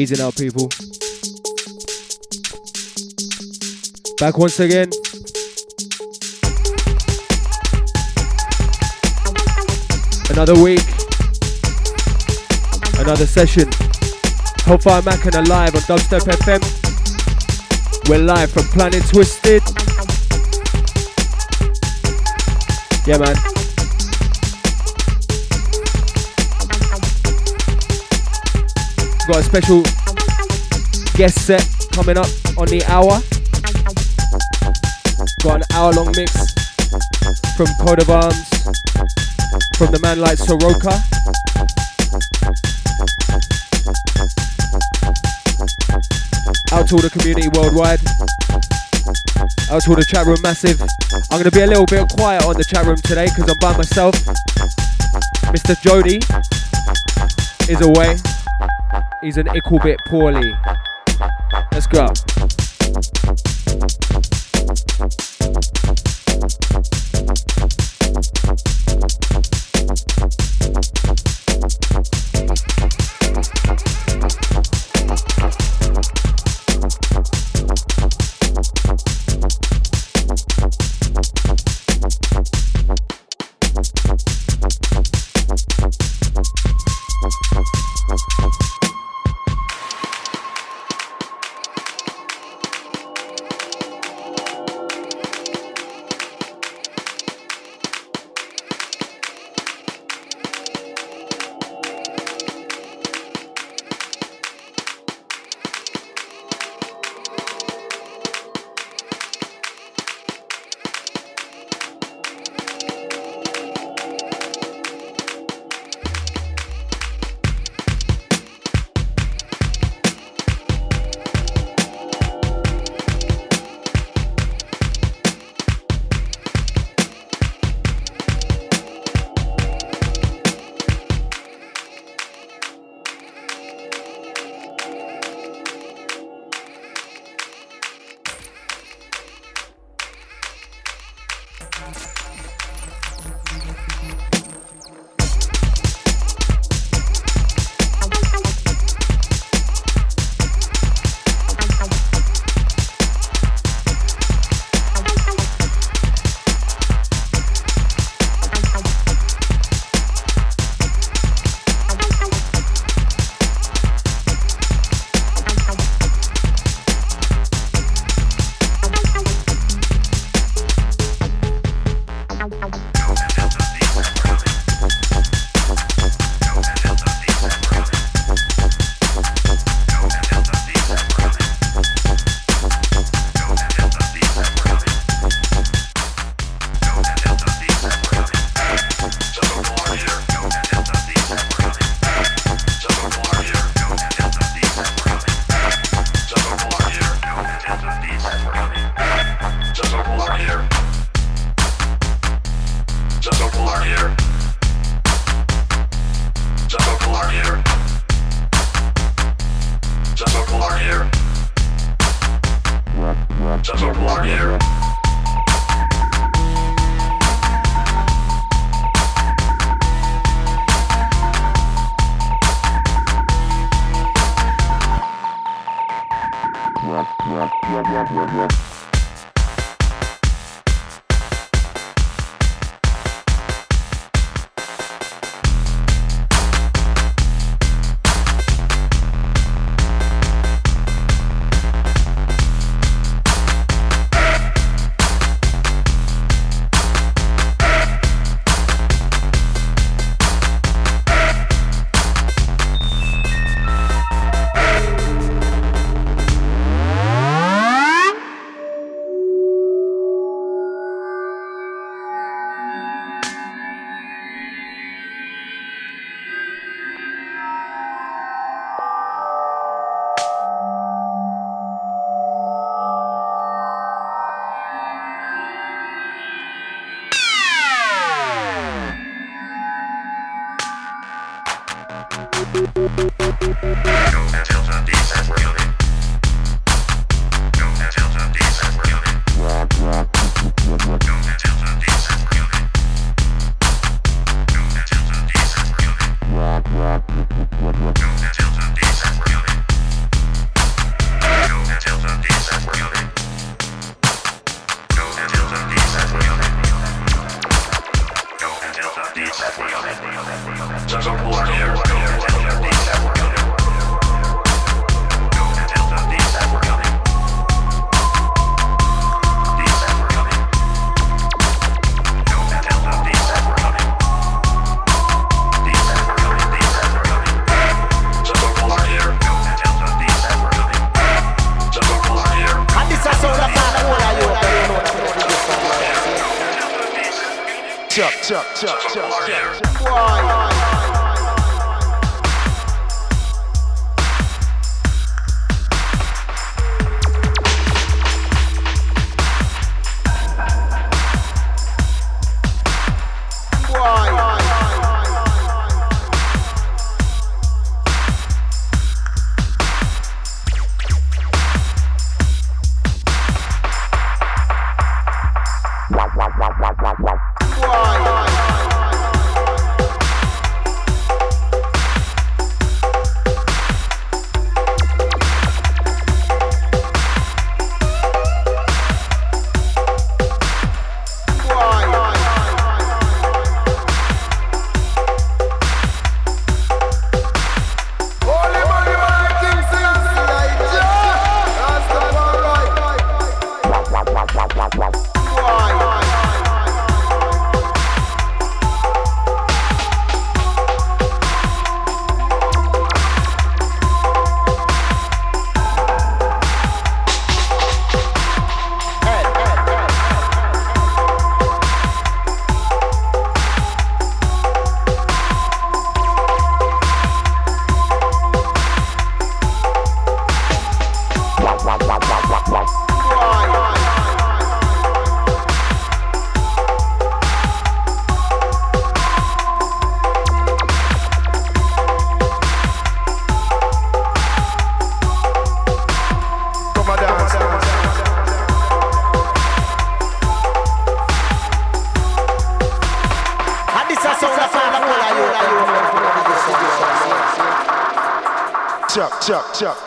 Easy now, people. Back once again. Another week. Another session. Hellfire and alive on Dubstep FM. We're live from Planet Twisted. Yeah, man. Got a special guest set coming up on the hour. Got an hour long mix from Code of Arms, from the man like Soroka. Out to all the community worldwide. Out to all the chat room massive. I'm gonna be a little bit quiet on the chat room today because I'm by myself. Mr. Jody is away. He's an equal bit poorly. Let's go.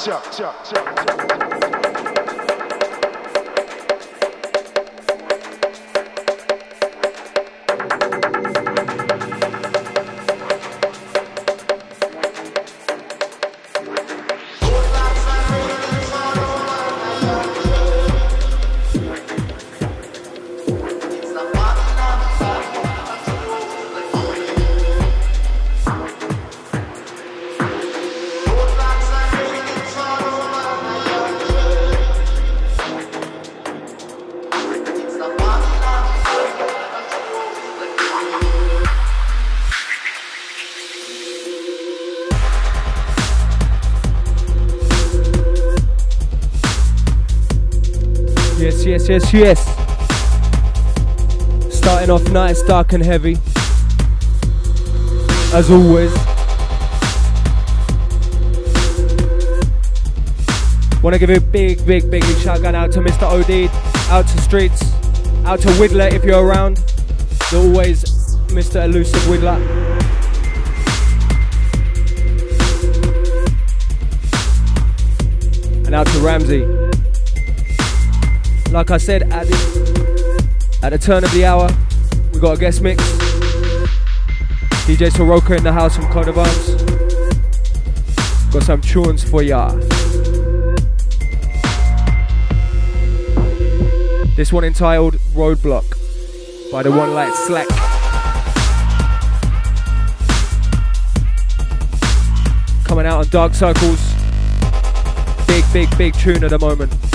驾驾驾 yes, yes, yes. Starting off nice, dark and heavy. As always. Want to give a big, big, big big shout out to Mr. OD, out to Streets, out to Widdler if you're around. Always Mr. Elusive Widdler. And out to Ramsey. Like I said, at the, at the turn of the hour, we got a guest mix. DJ Soroka in the house from Coat of Arms. Got some tunes for ya. This one entitled Roadblock by the one light Slack. Coming out on Dark Circles. Big, big, big tune at the moment.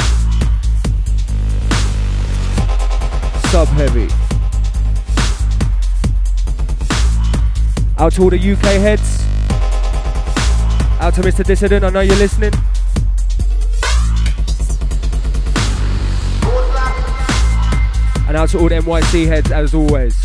Sub heavy. Out to all the UK heads. Out to Mr. Dissident, I know you're listening. And out to all the NYC heads as always.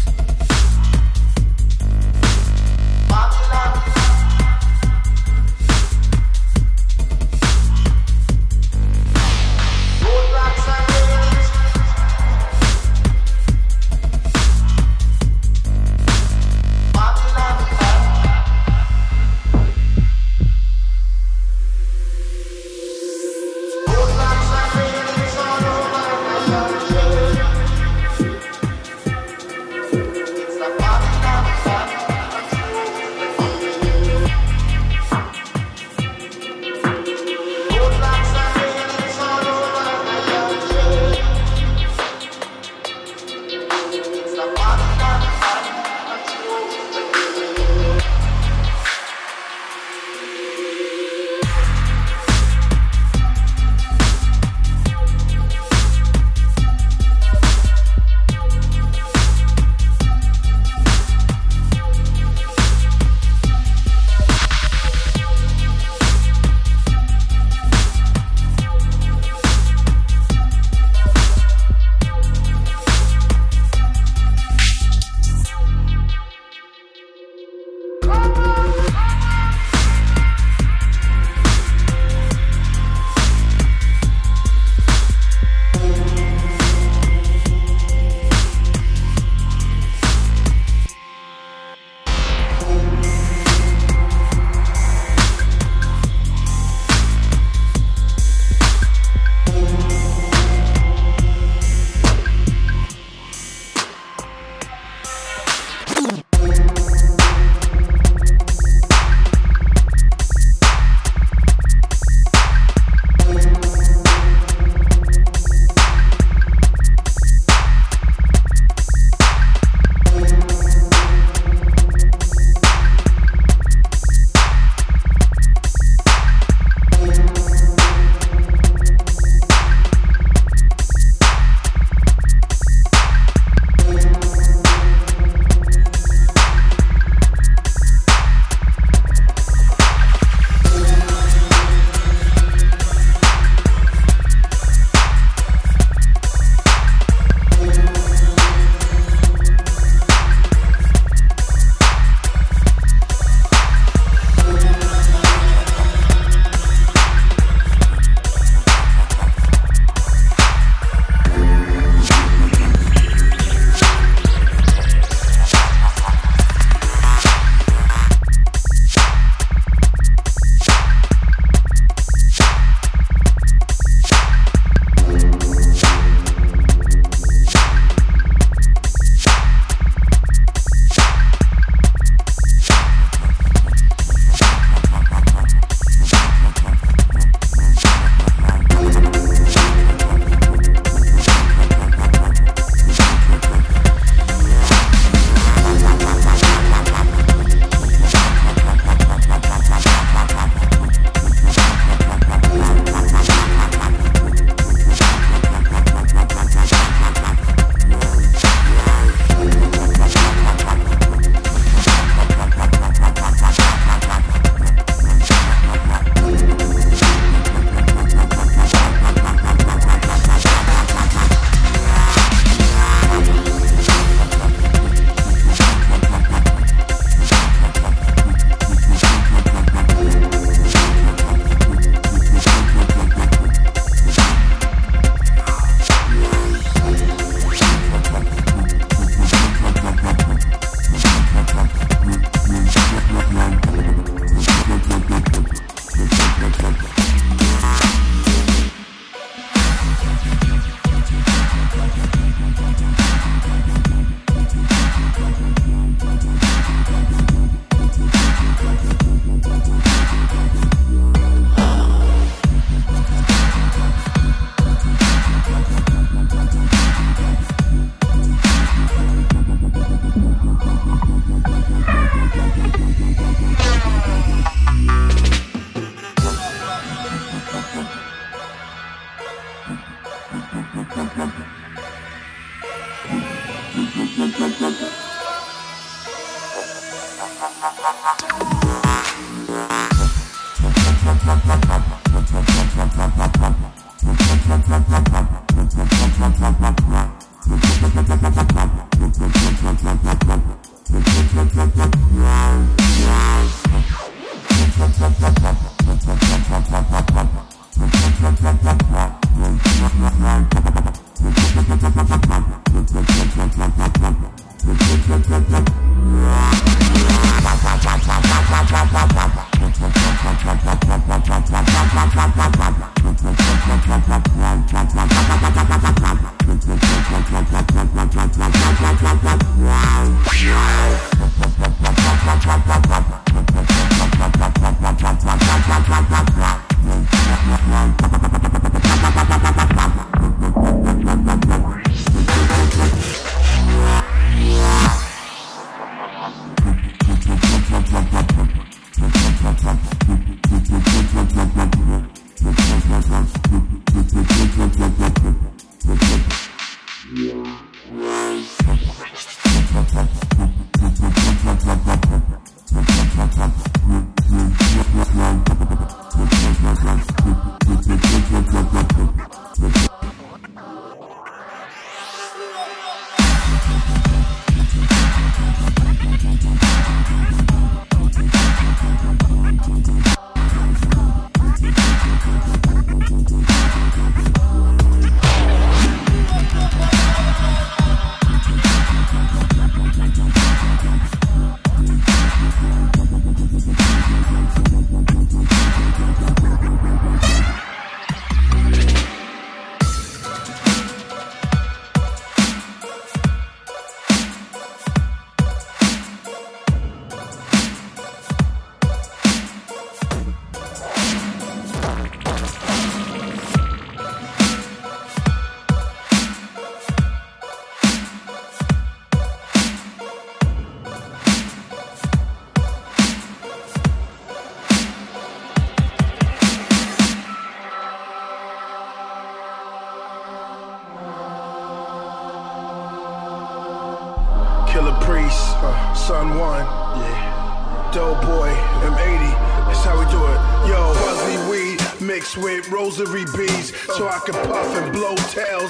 Can puff and blow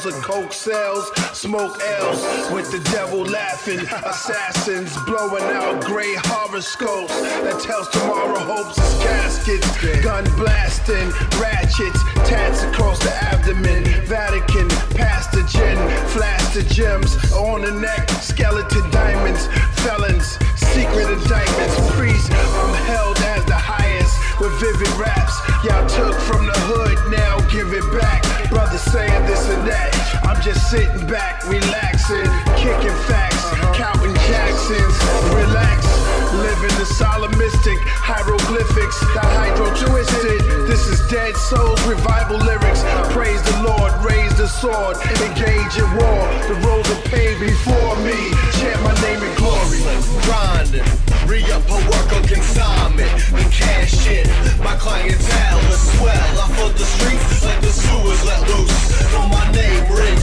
of coke cells, smoke L's with the devil laughing, assassins blowing out gray horoscopes that tells tomorrow hopes is caskets, gun blasting, ratchets, tats across the abdomen, Vatican, pastor gin, flash the gems on the neck, skeleton diamonds, felons, secret indictments, priest, I'm held as the highest with vivid raps y'all took from the hood, now give it back. Brothers saying this and that, I'm just sitting back, relaxing, kicking facts, counting Jacksons, relax. Living the solemnistic hieroglyphics, the hydro twisted. This is Dead Souls revival lyrics. Praise the Lord, raise the sword, engage in war. The roads are paved before me. Chant my name in glory. Grinding, re up her work on consignment, and cash in. My clientele is swell. I flood the streets like the sewers let loose. Know my name rings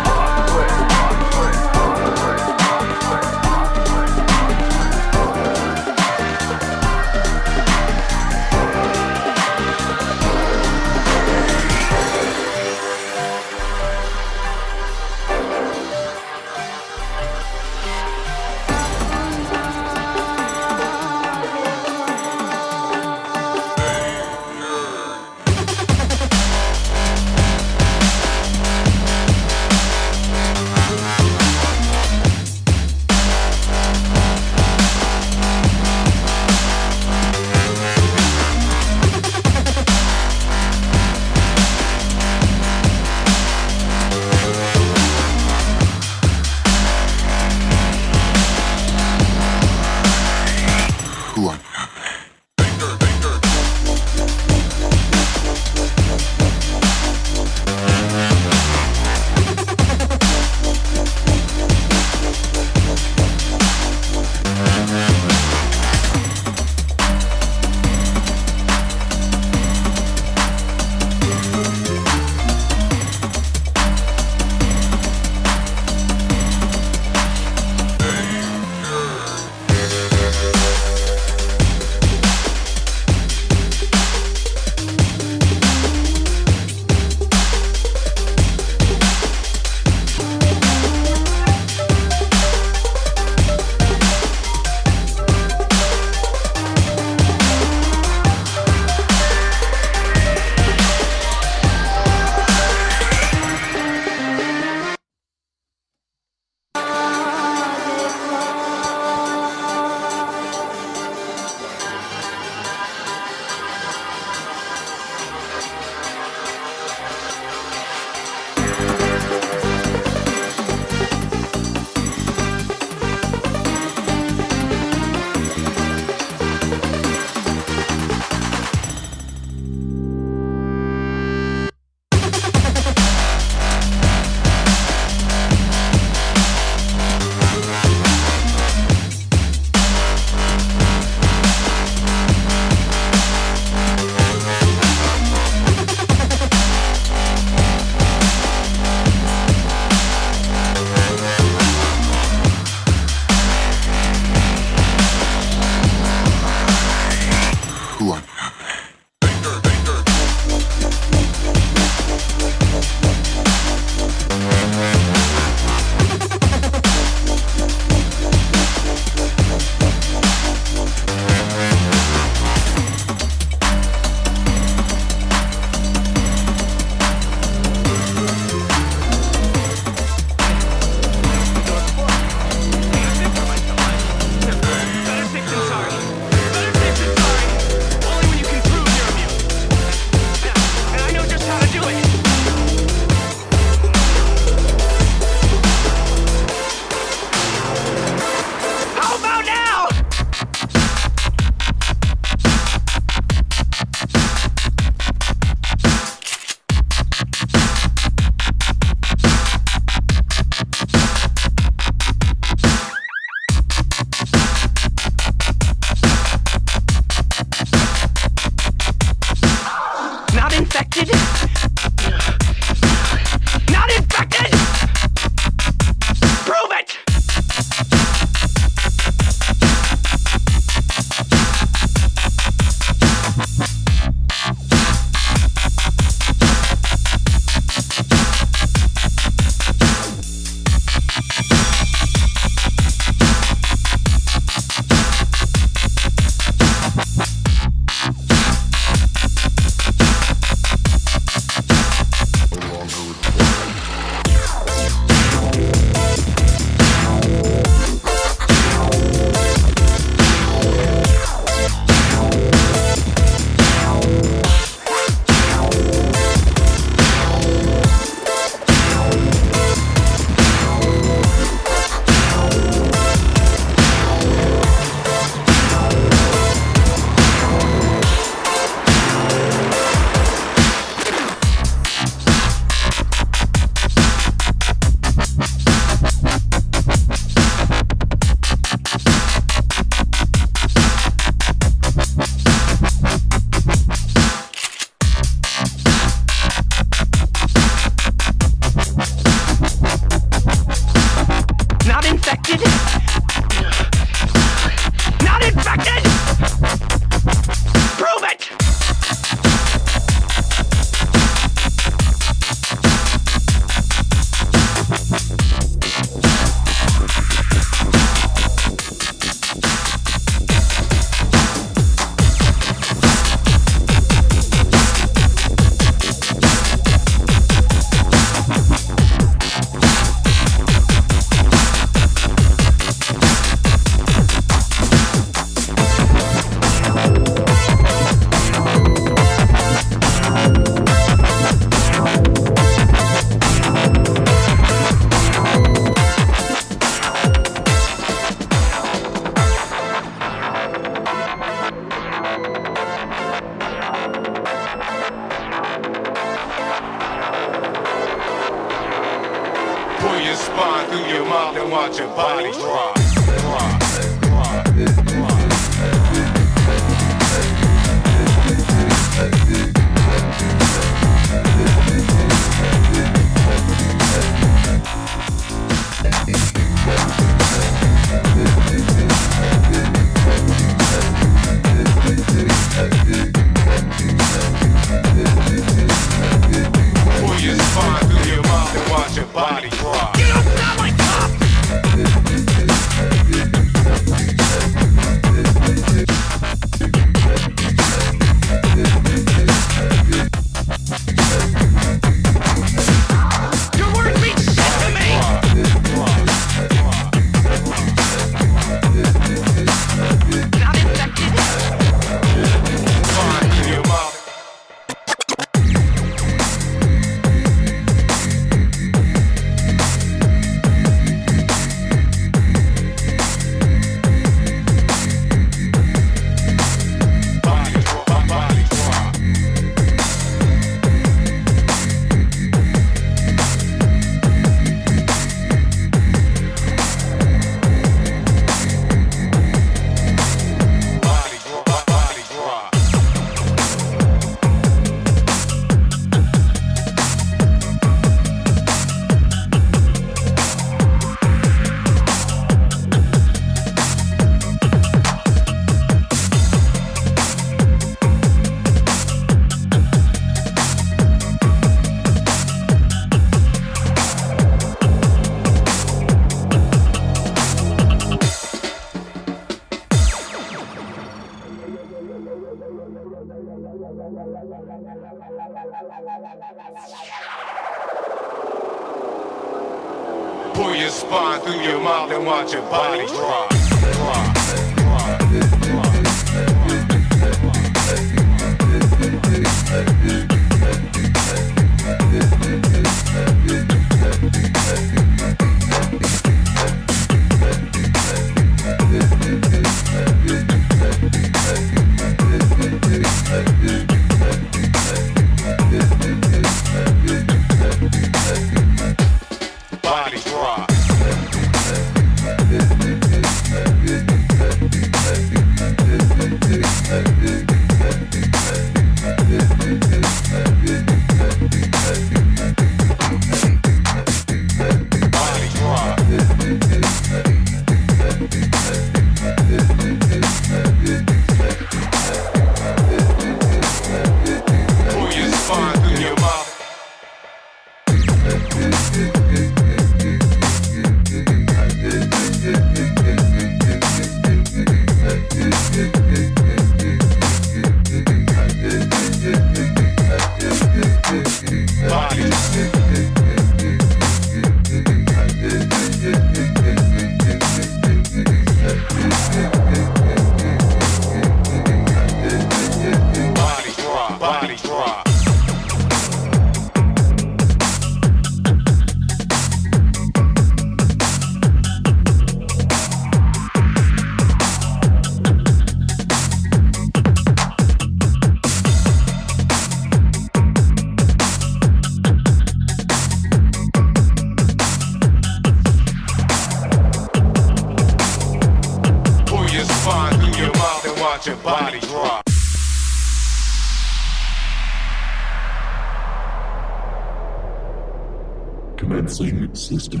Commencing system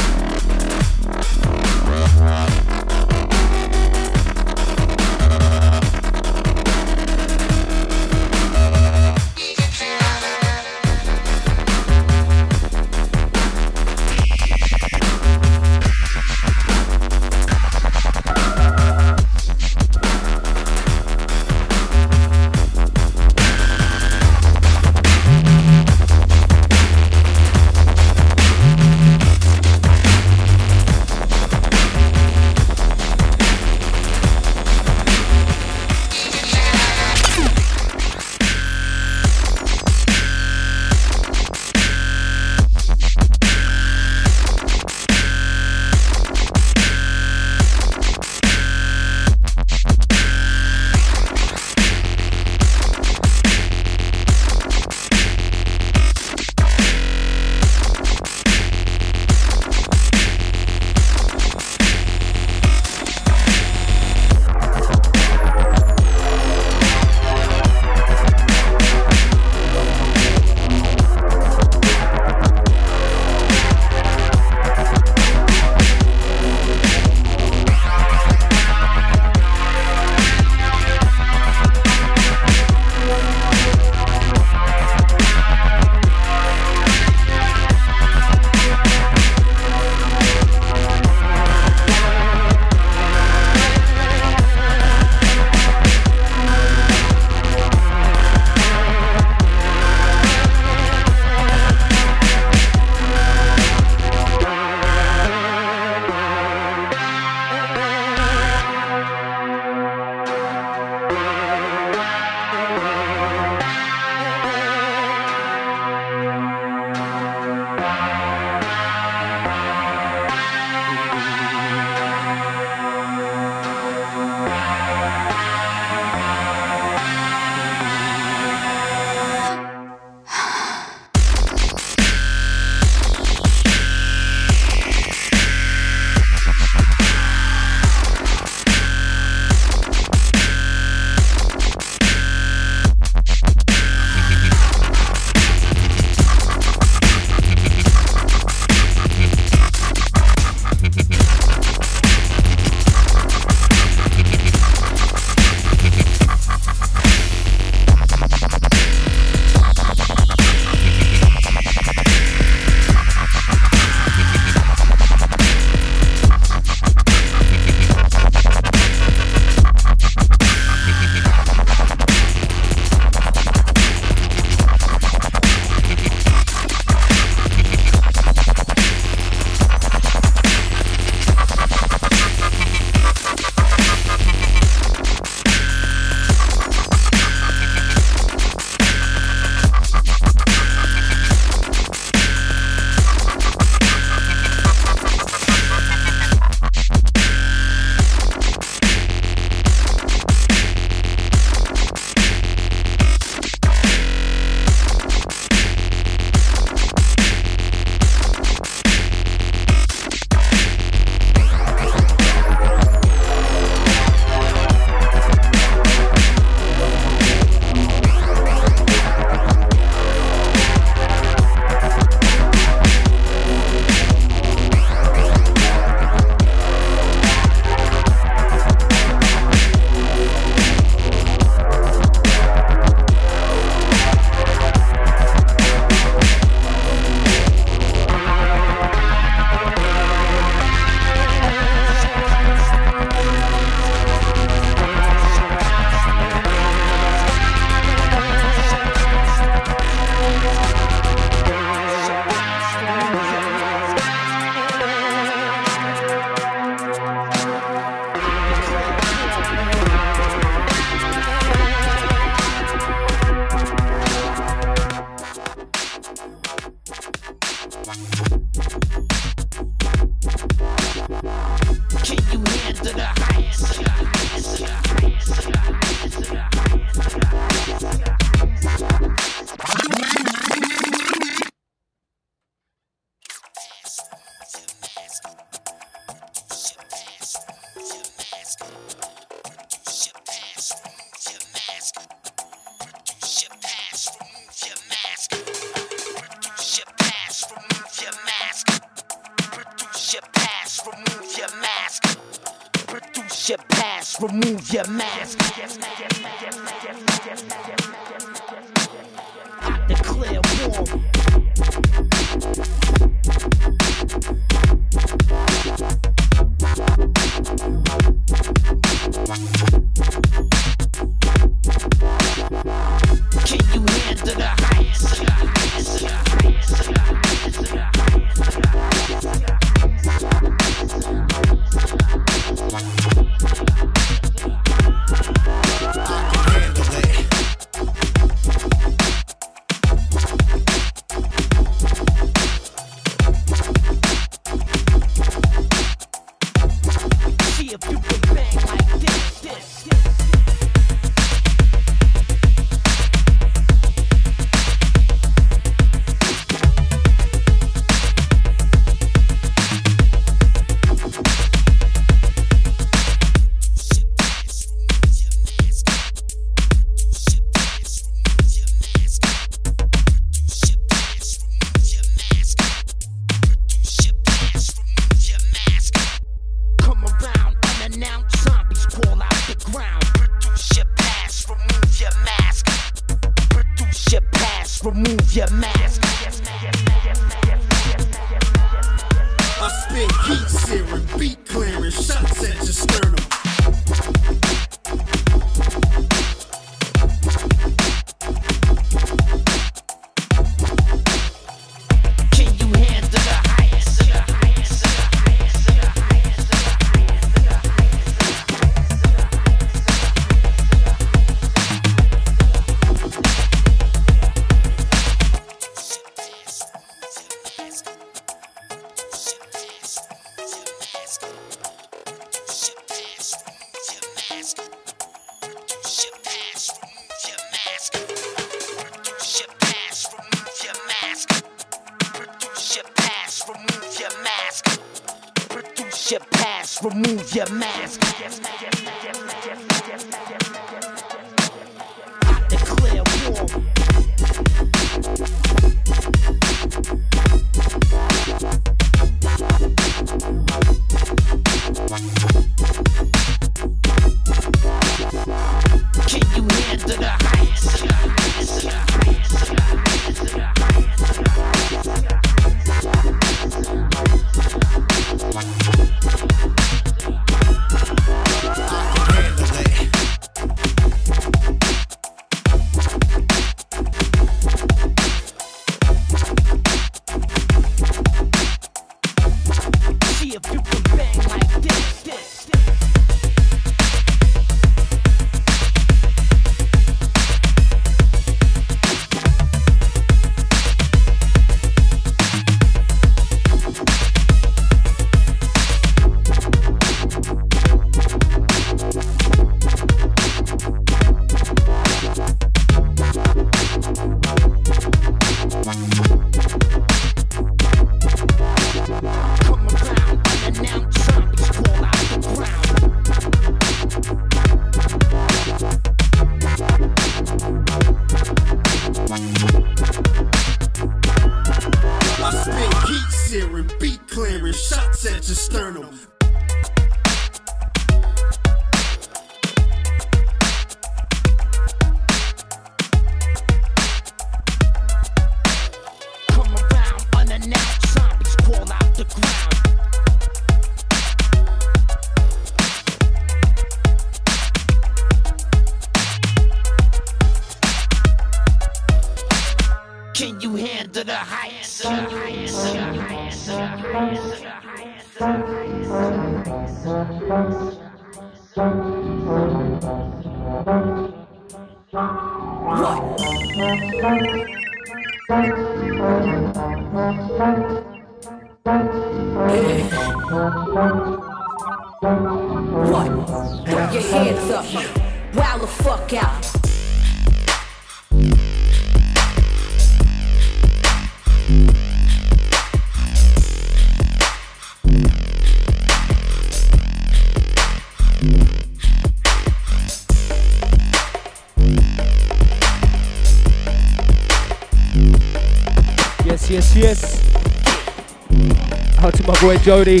Jody.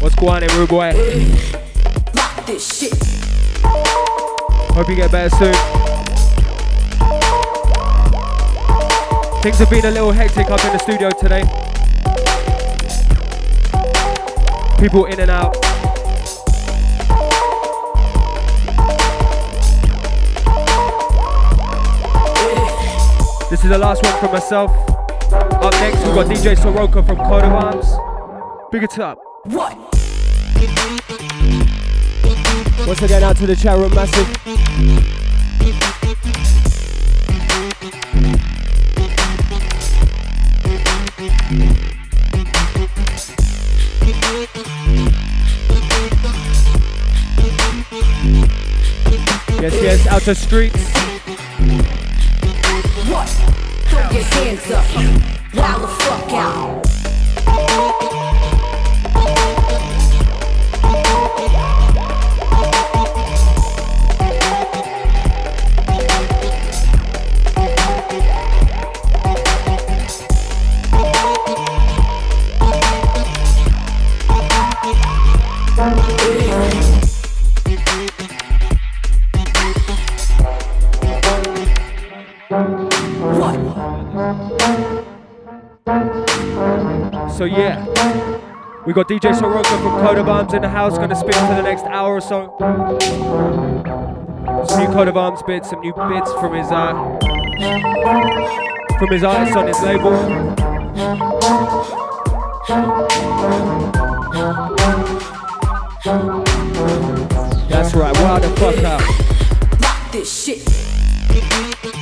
What's going on? Lock Rock this shit. Hope you get better soon. Things have been a little hectic up in the studio today. People in and out. This is the last one from myself. Up next, we've got DJ Soroka from Code of Arms. Big it up. What? Once again, out to the chat room, massive. Yes, yes, out to streets. What? Throw your hands up. Wild the fuck out. Yeah, we got DJ Soroka from of Arms in the house, gonna spin for the next hour or so. Some new of Arms bits, some new bits from his uh, from his artists on his label. That's right, wild the fuck out. Rock this shit.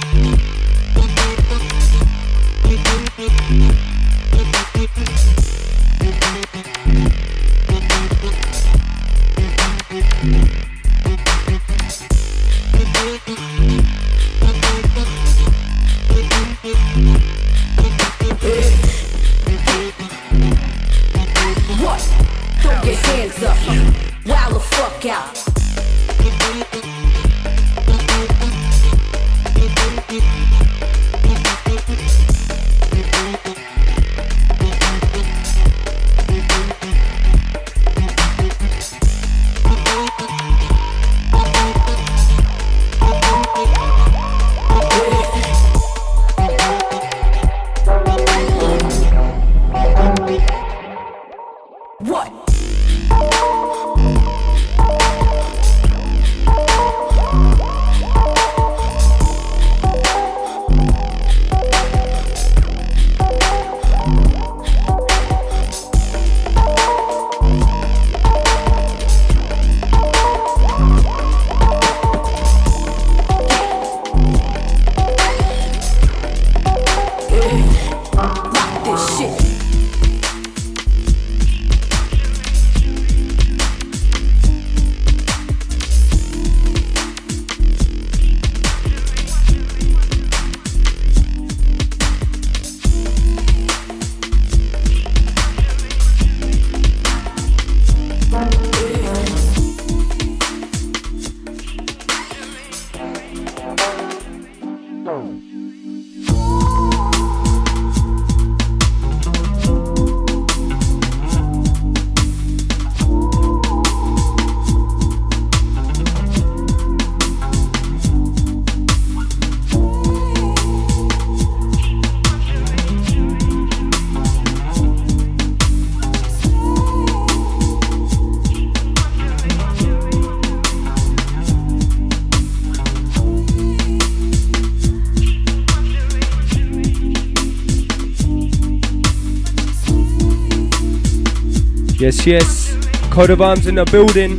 Yes, yes. Code of Arms in the building.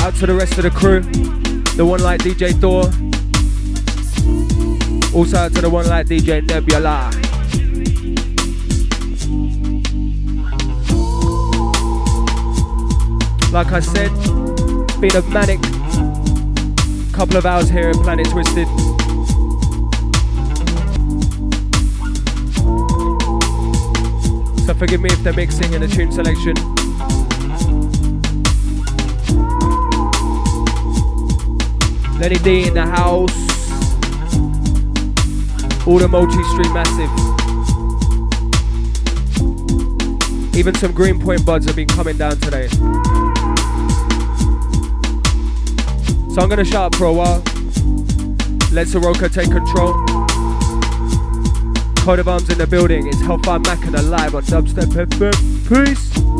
Out to the rest of the crew. The one like DJ Thor. Also out to the one like DJ Nebula. Like I said, been a manic couple of hours here in Planet Twisted. Forgive me if the mixing and the tune selection. Lenny D in the house. All the multi street massive. Even some Greenpoint buds have been coming down today. So I'm gonna shut up for a while. Let Soroka take control. Code of Arms in the building. It's Hellfire Machina live on Dubstep FM. Peace.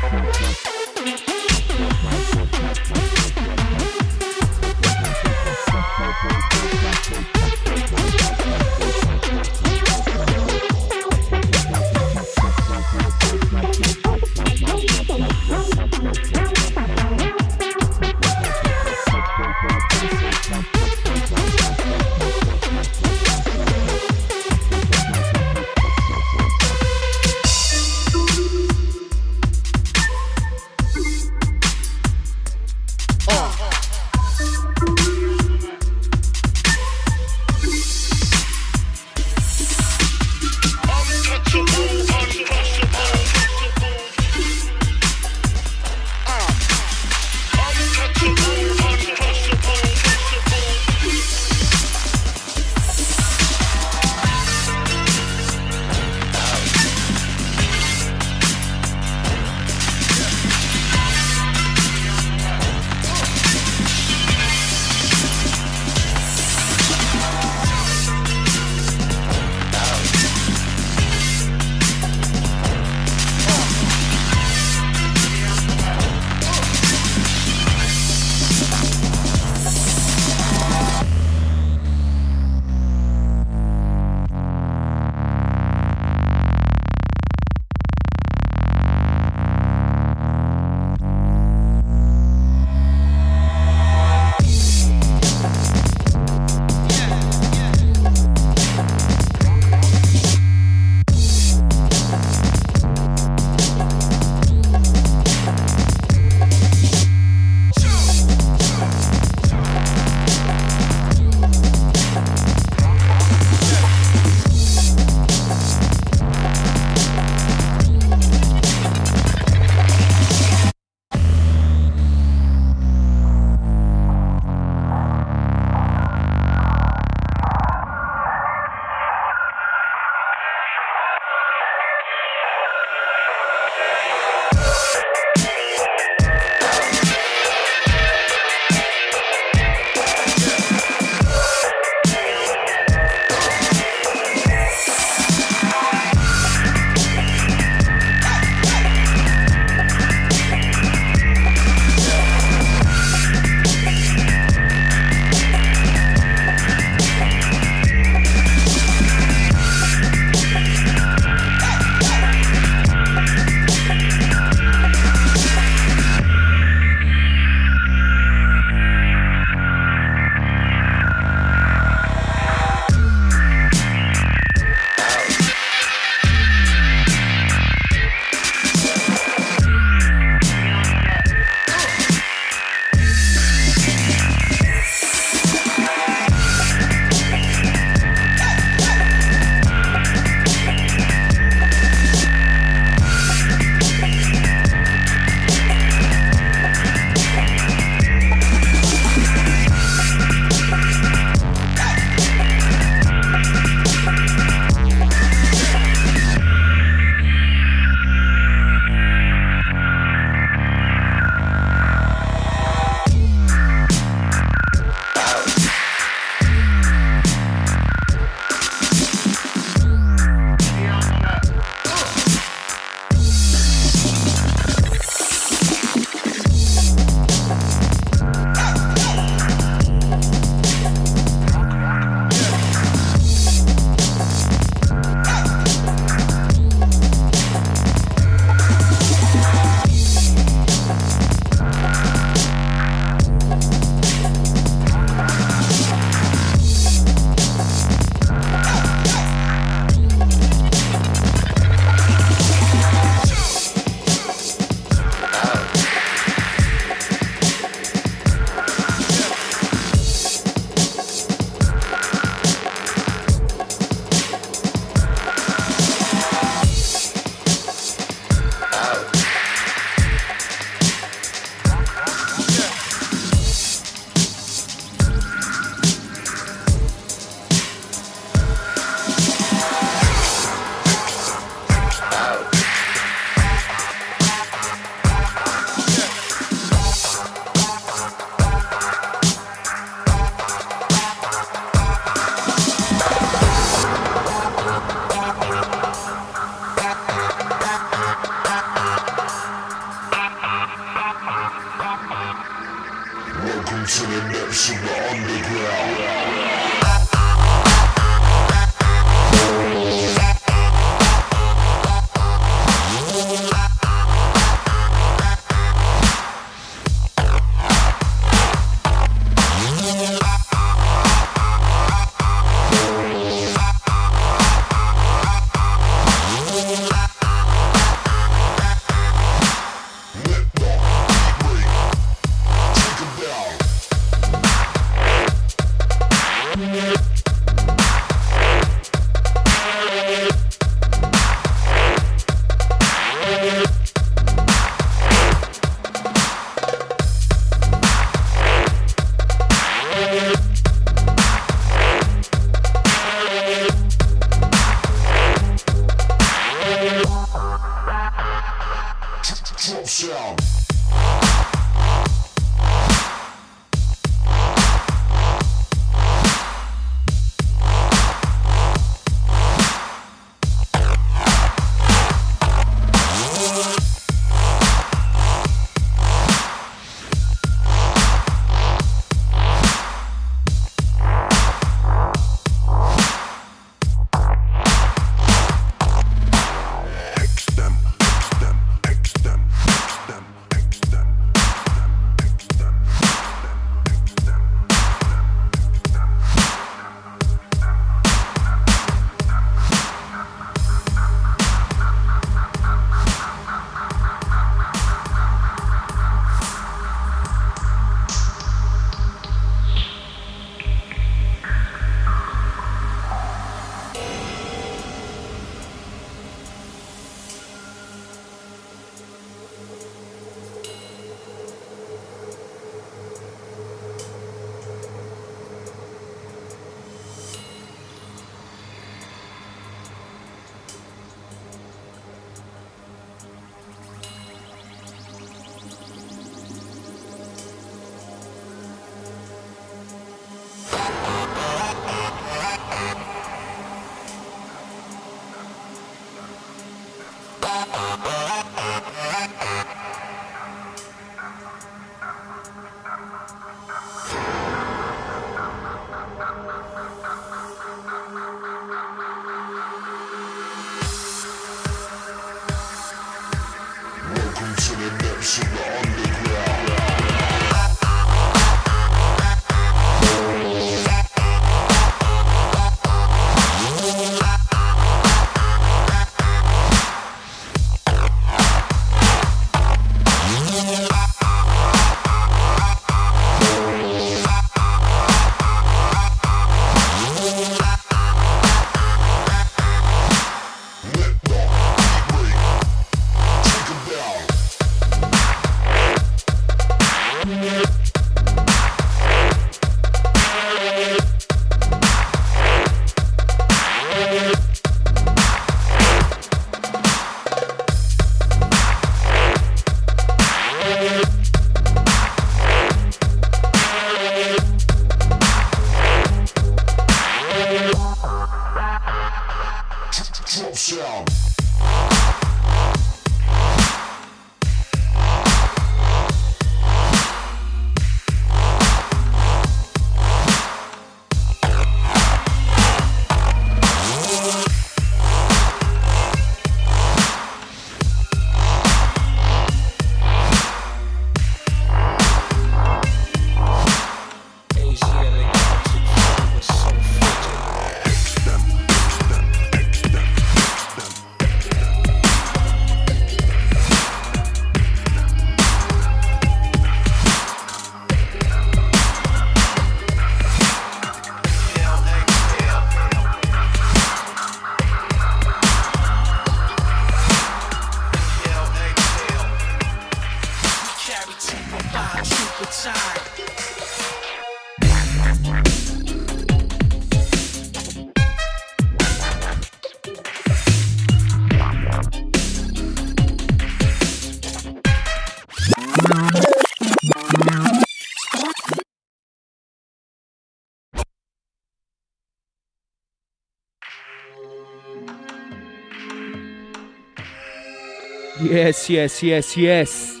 Yes, yes, yes, yes.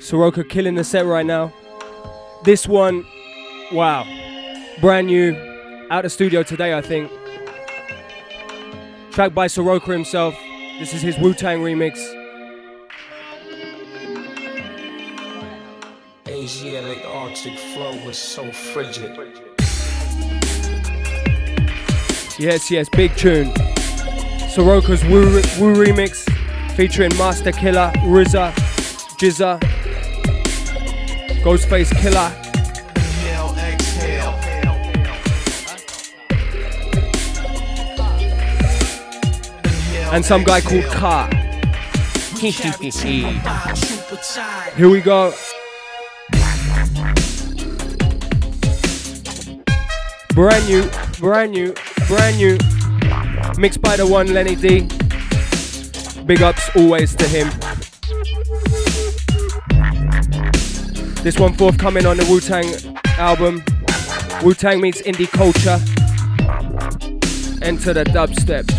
Soroka killing the set right now. This one, wow. Brand new, out of studio today, I think. Track by Soroka himself. This is his Wu Tang remix. Asiatic Arctic flow was so frigid. Yes, yes, big tune. Soroka's Wu, Wu remix featuring Masta Killa, RZA, GZA, Ghostface. Inhale, exhale. and some guy called Car. Here we go. Brand new, brand new, brand new. Mixed by the one Lenny D. Big ups always to him. This one forthcoming on the Wu Tang album. Wu Tang meets indie culture. Enter the dubstep.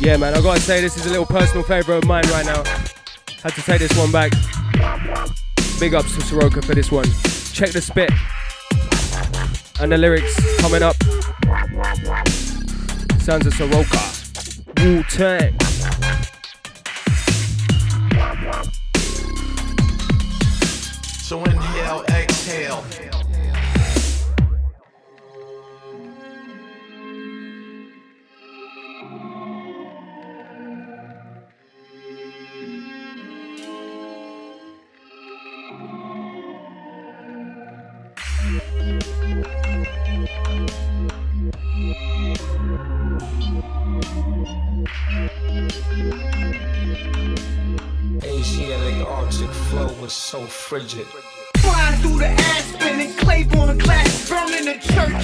Yeah, man, I gotta say, this is a little personal favourite of mine right now. Had to take this one back. Big ups to Soroka for this one. Check the spit and the lyrics coming up. Sons of Soroka, Wu Tang. So inhale, exhale. frigid. Flying through the Aspen and Claiborne class, thrown in the church,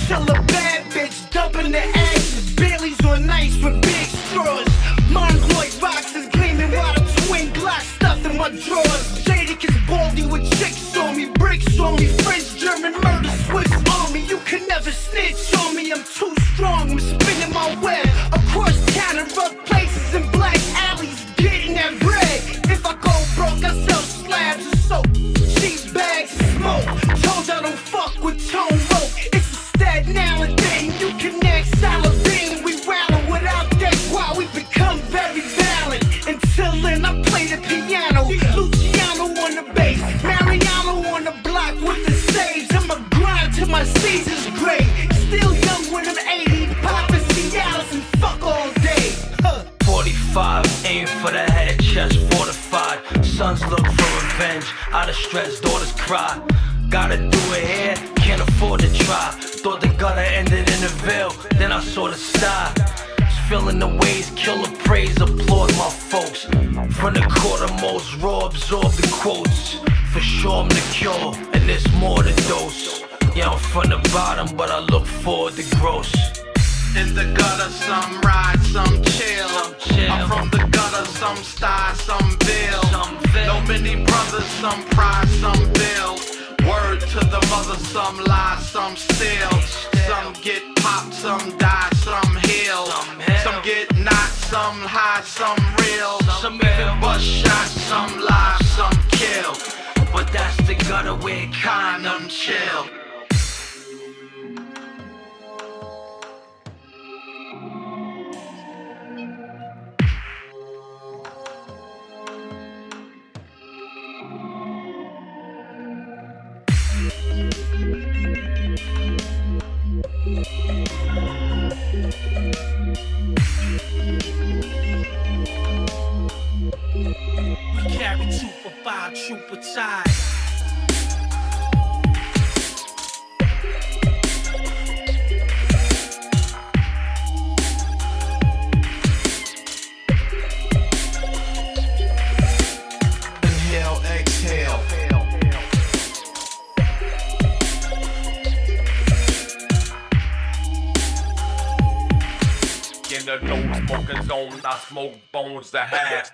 Smoke bones to half.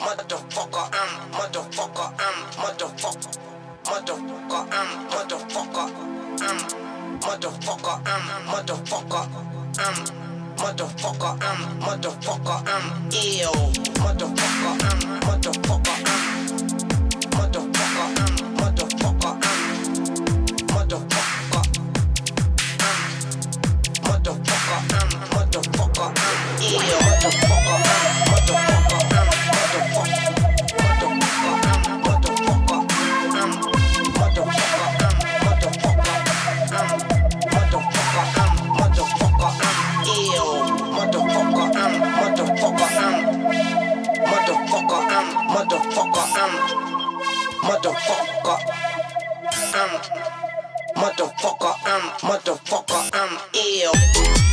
Motherfucker, I'm motherfucker, I'm motherfucker, I'm motherfucker, I'm motherfucker, I'm motherfucker, I'm motherfucker, I'm motherfucker, I'm ill, motherfucker, I'm motherfucker, I'm motherfucker, I'm motherfucker, I'm motherfucker. motherfucker, I'm motherfucker, I'm ill.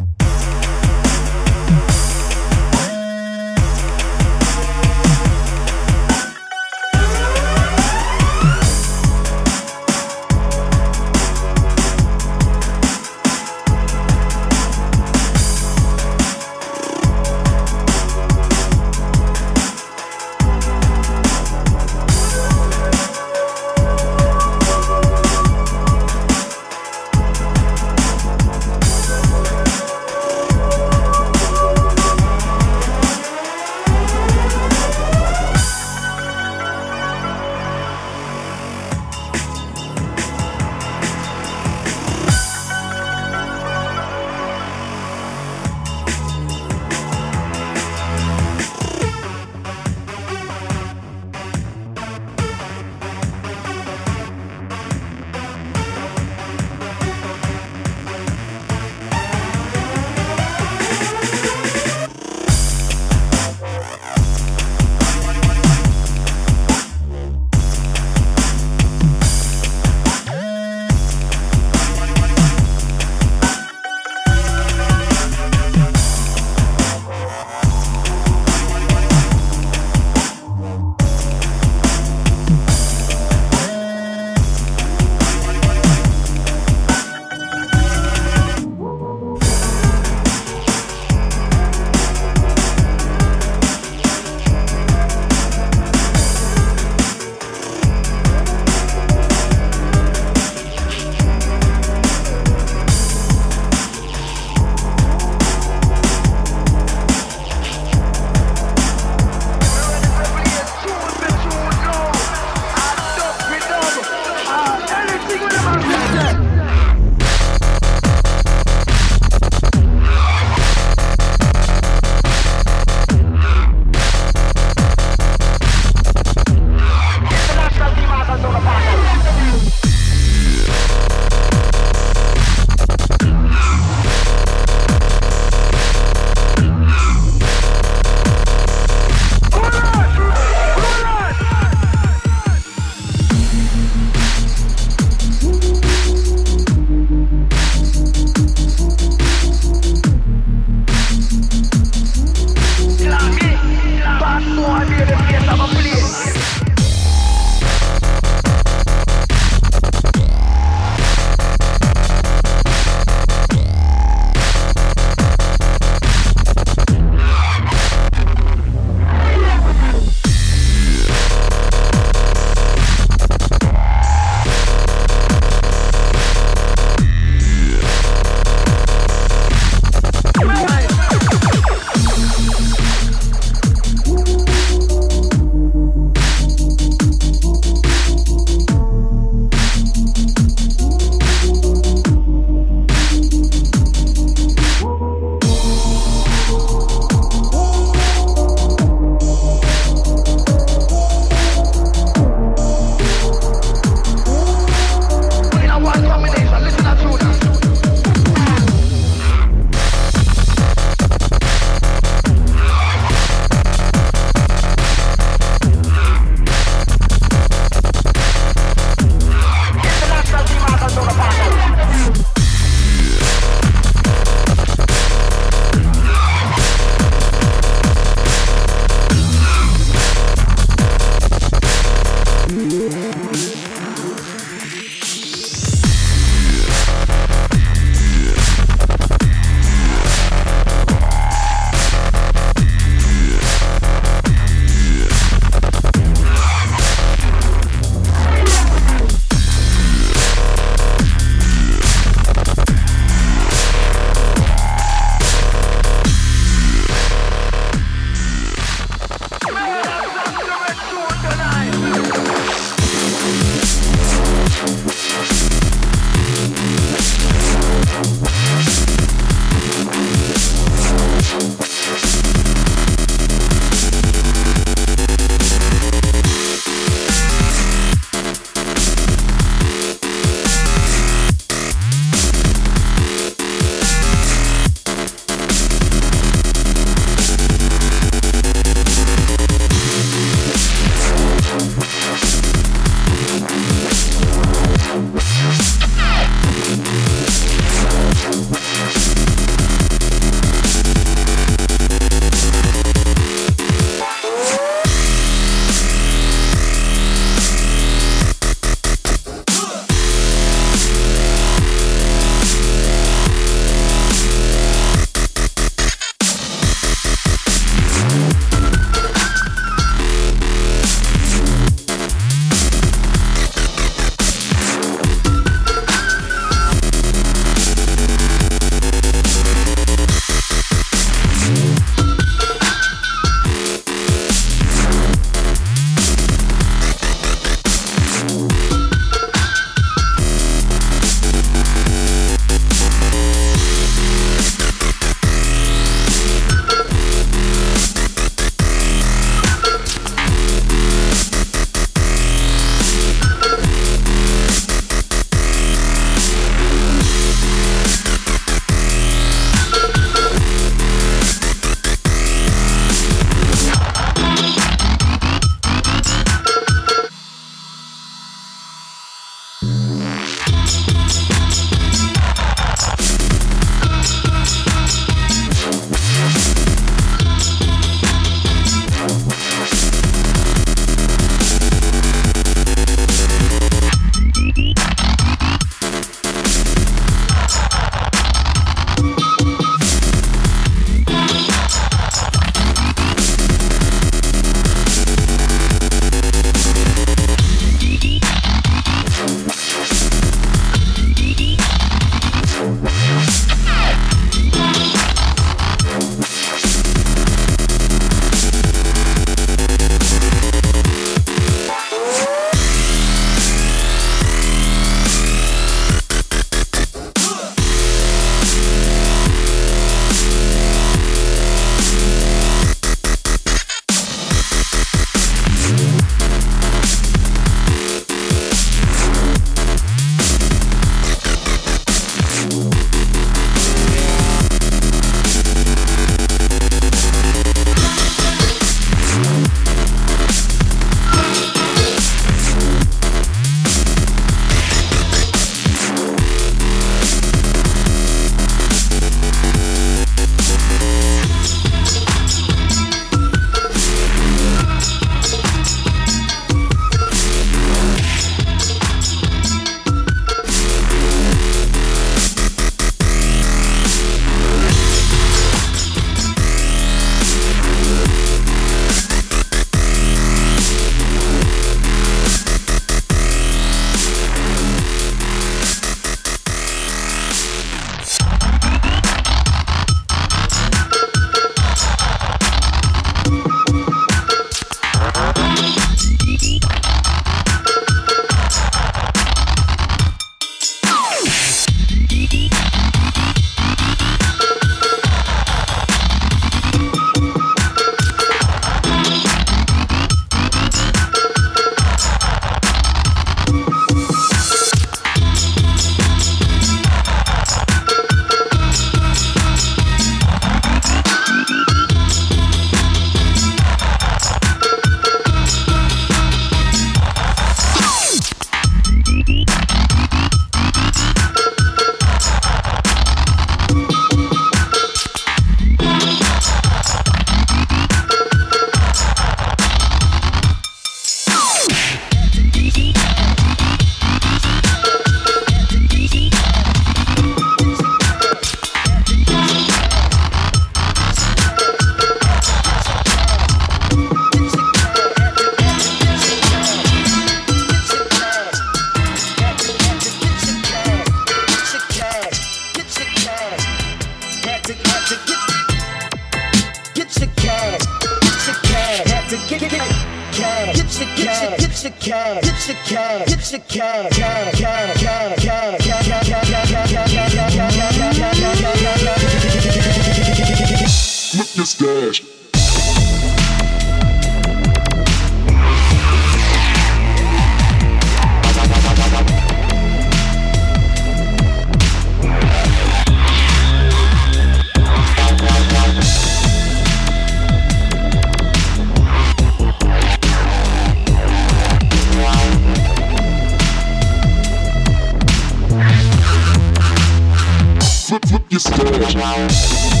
stage.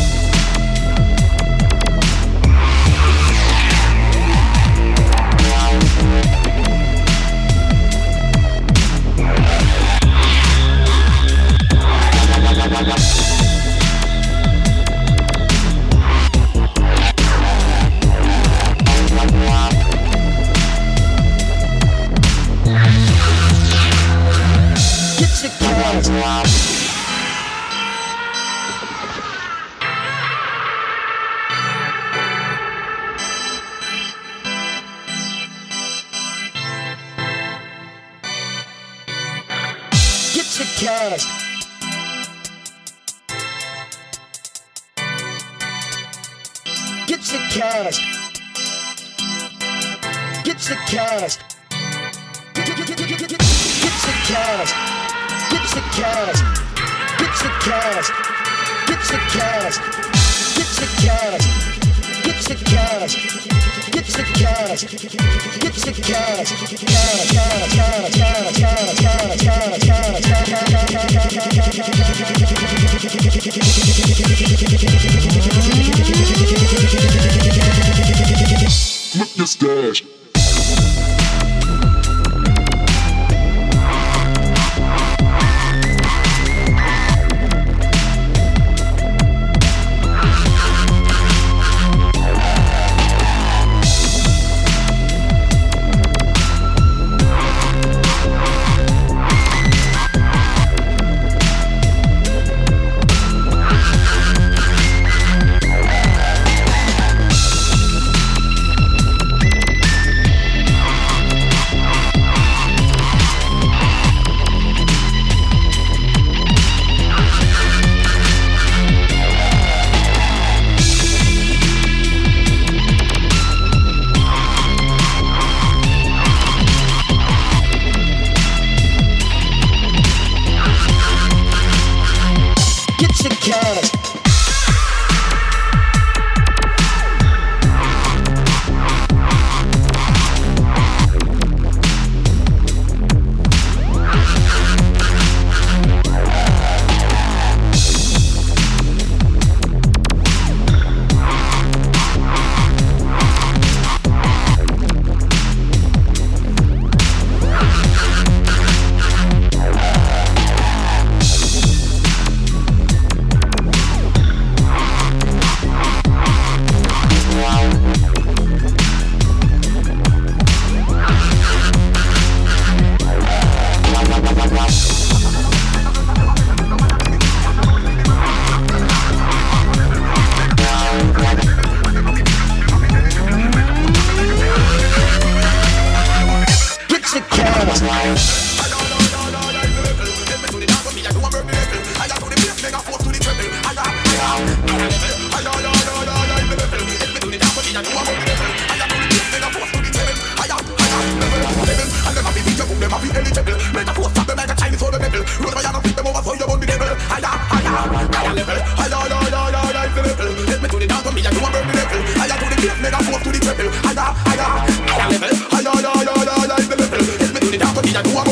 Who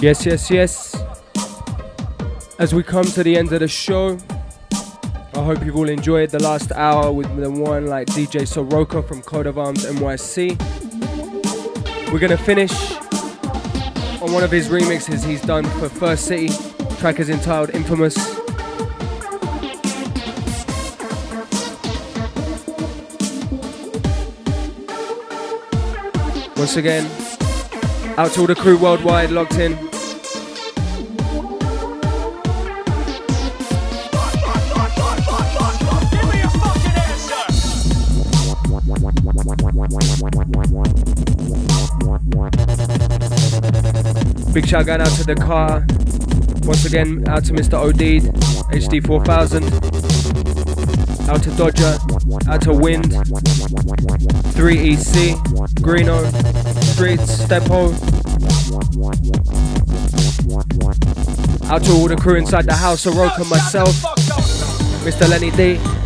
Yes, yes, yes. As we come to the end of the show, I hope you've all enjoyed the last hour with the one like DJ Soroka from Code of Arms NYC. We're gonna finish on one of his remixes he's done for First City. Track is entitled Infamous. Once again, out to all the crew worldwide logged in. Big shout going out to the car. Once again, out to Mr. Odeed, HD 4000. Out to Dodger, out to Wind, 3EC, Greeno, Streets, Stepo. Out to all the crew inside the house, Oroka, myself, Mr. Lenny D.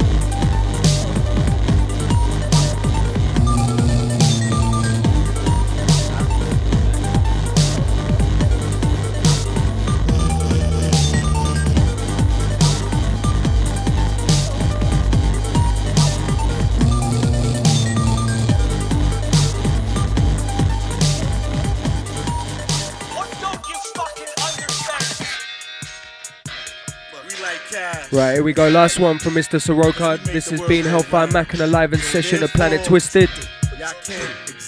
Right, here we go. Last one from Mr. Soroka. This has been Hellfire Machina live in session of Planet Twisted.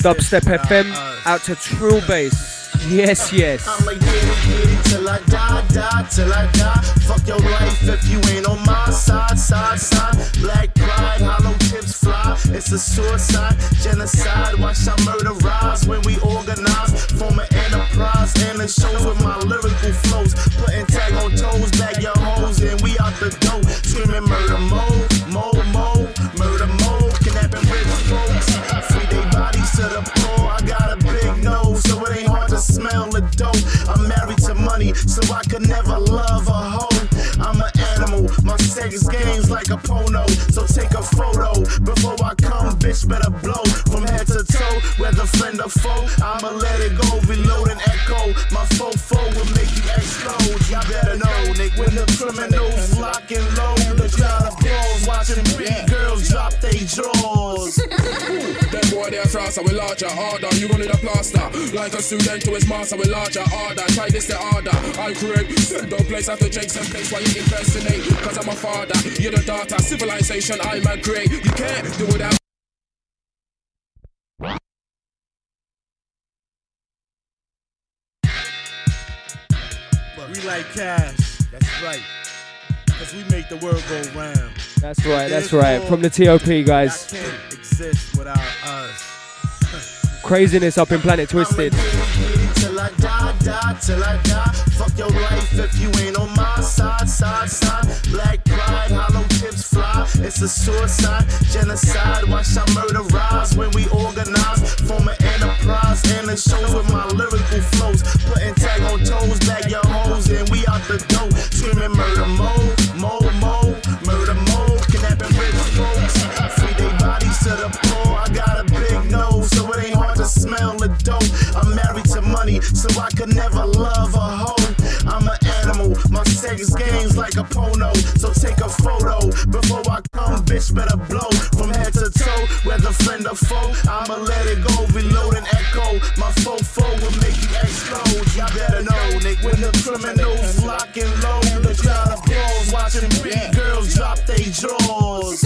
Dubstep FM out to True Bass. Yes, yes. I'm till I die, die, till I die. Fuck your life if you ain't on my side, side, side. Black pride, tips fly. It's a suicide, genocide. Watch our murder rise when we organize. Form an enterprise and it shows with my lyrical flows. Putting tag on toes, bag your hoes, and we out the door. Screaming murder mode, mode, mode, murder mode. Kidnapping rich folks. I free their bodies to the poor. I got a big nose, so it ain't hard to smell the dope. I'm married to money, so I could never love a hoe. I'm an animal, my sex game's like a porno. So take a photo bitch. Better blow from head to toe, whether friend or foe. I'ma let it go, reload and echo. My fofo will make you explode. Y'all better know, Nick, when the criminals lock and load, the crowd applause, watching pretty girls drop they drawers. Them boy they're fast, we larger order. You need a plaster, like a student to his master with larger order. Try this the order. I create no place after Jake's and place why you impersonate. Cause I'm a father, you're the daughter. Civilization I might create. You can't do without. We like cash, that's right. Cause we make the world go round. That's right, that's right. From the TOP, guys. Can't exist without us. Craziness up in Planet Twisted. Till I die, die, till I die. Fuck your life if you ain't on my side, side, side. Black pride, hollow It's a suicide, genocide. Watch our murder rise when we organize. Form an enterprise and it shows with my lyrical flows. Putting tag on toes, bag your hoes, and we out the door. Screaming murder mode, mode, mode, murder mode. Kidnapping rich folks. Free their bodies to the poor. I got a big nose, so it ain't hard to smell the dope. I'm married to money, so I could never love porno. So take a photo before I come, bitch. Better blow from head to toe, whether friend or foe. I'ma let it go, reload and echo. My fofo will make you explode. Y'all better know, Nick, when the criminals lock and load, the crowd applause, watching pretty girls drop they drawers.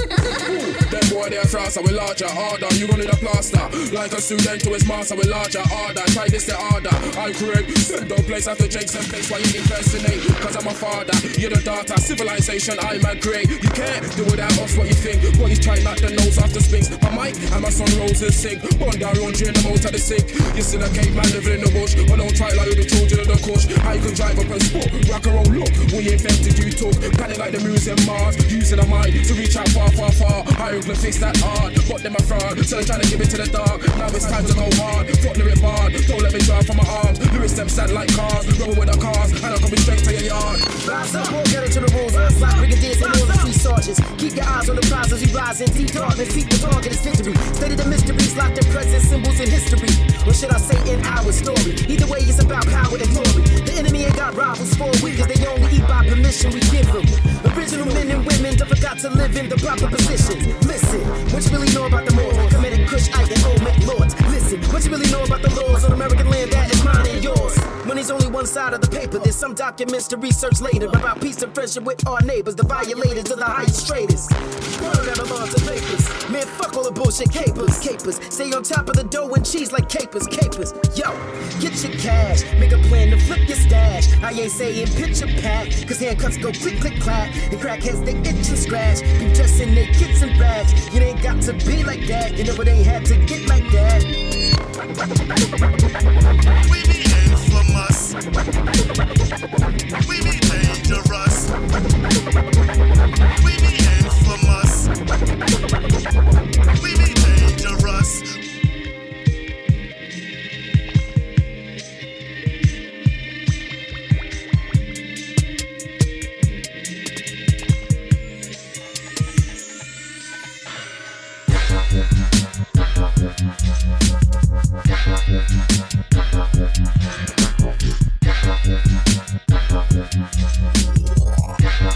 Boy they're fast, we larger order. You gon' need a plaster, like a student to his master with larger order. Try this the order. I create no place after Jake's and place why you impersonate. Cause I'm a father, you're the daughter. Civilization I might create. You can't do without us what you think. Boys try not the nose after spinks. My mic and my son roses sing. Bond down laundry in the most of the sink. You still a caveman living in the bush. But don't try like the children of the kush. How you can drive up and sport. Rock and roll, look. We infected you talk. Panic like the museum Mars. Using a mind to reach out far, far, far. Hieroglyphics that hard. But them a fraud. So they're trying to give it to the dark. Now it's time to go hard. Fuck lyric bard. Don't let me drive from my arms. Lyrics them stand like cars. Rolling with the cars. And I'm coming straight to your yard. Rise up, get into the rules. Brigadiers and all the street sergeants. Keep your eyes on the prize as we rise present. Deep darkness, deep the target is victory. Study the mysteries, locked in present symbols in history. Or should I say in our story? Either way, it's about power and glory. The enemy ain't got rivals for we, cause they only eat by permission we give them. Original men and women that forgot to live in the proper position. Listen, what you really know about the Moors? Committed Kush, Ike, and old Lords. Listen, what you really know about the laws on American land that is mine and yours? Money's only one side of the paper. There's some documents to research later about peace and friendship with our neighbors, the violators of the highest traders. Word out of and papers. Man, fuck all the bullshit capers, capers. Stay on top of the dough and cheese like capers, capers. Yo, get your cash, make a plan to flip your stash. I ain't saying picture pack, cause handcuffs go click, click, clack. And crackheads, they itch and scratch. Be dressing their kits and rags. You ain't got to be like that. You it ain't had to get like that. We be infamous. We be dangerous. us.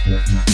Yeah.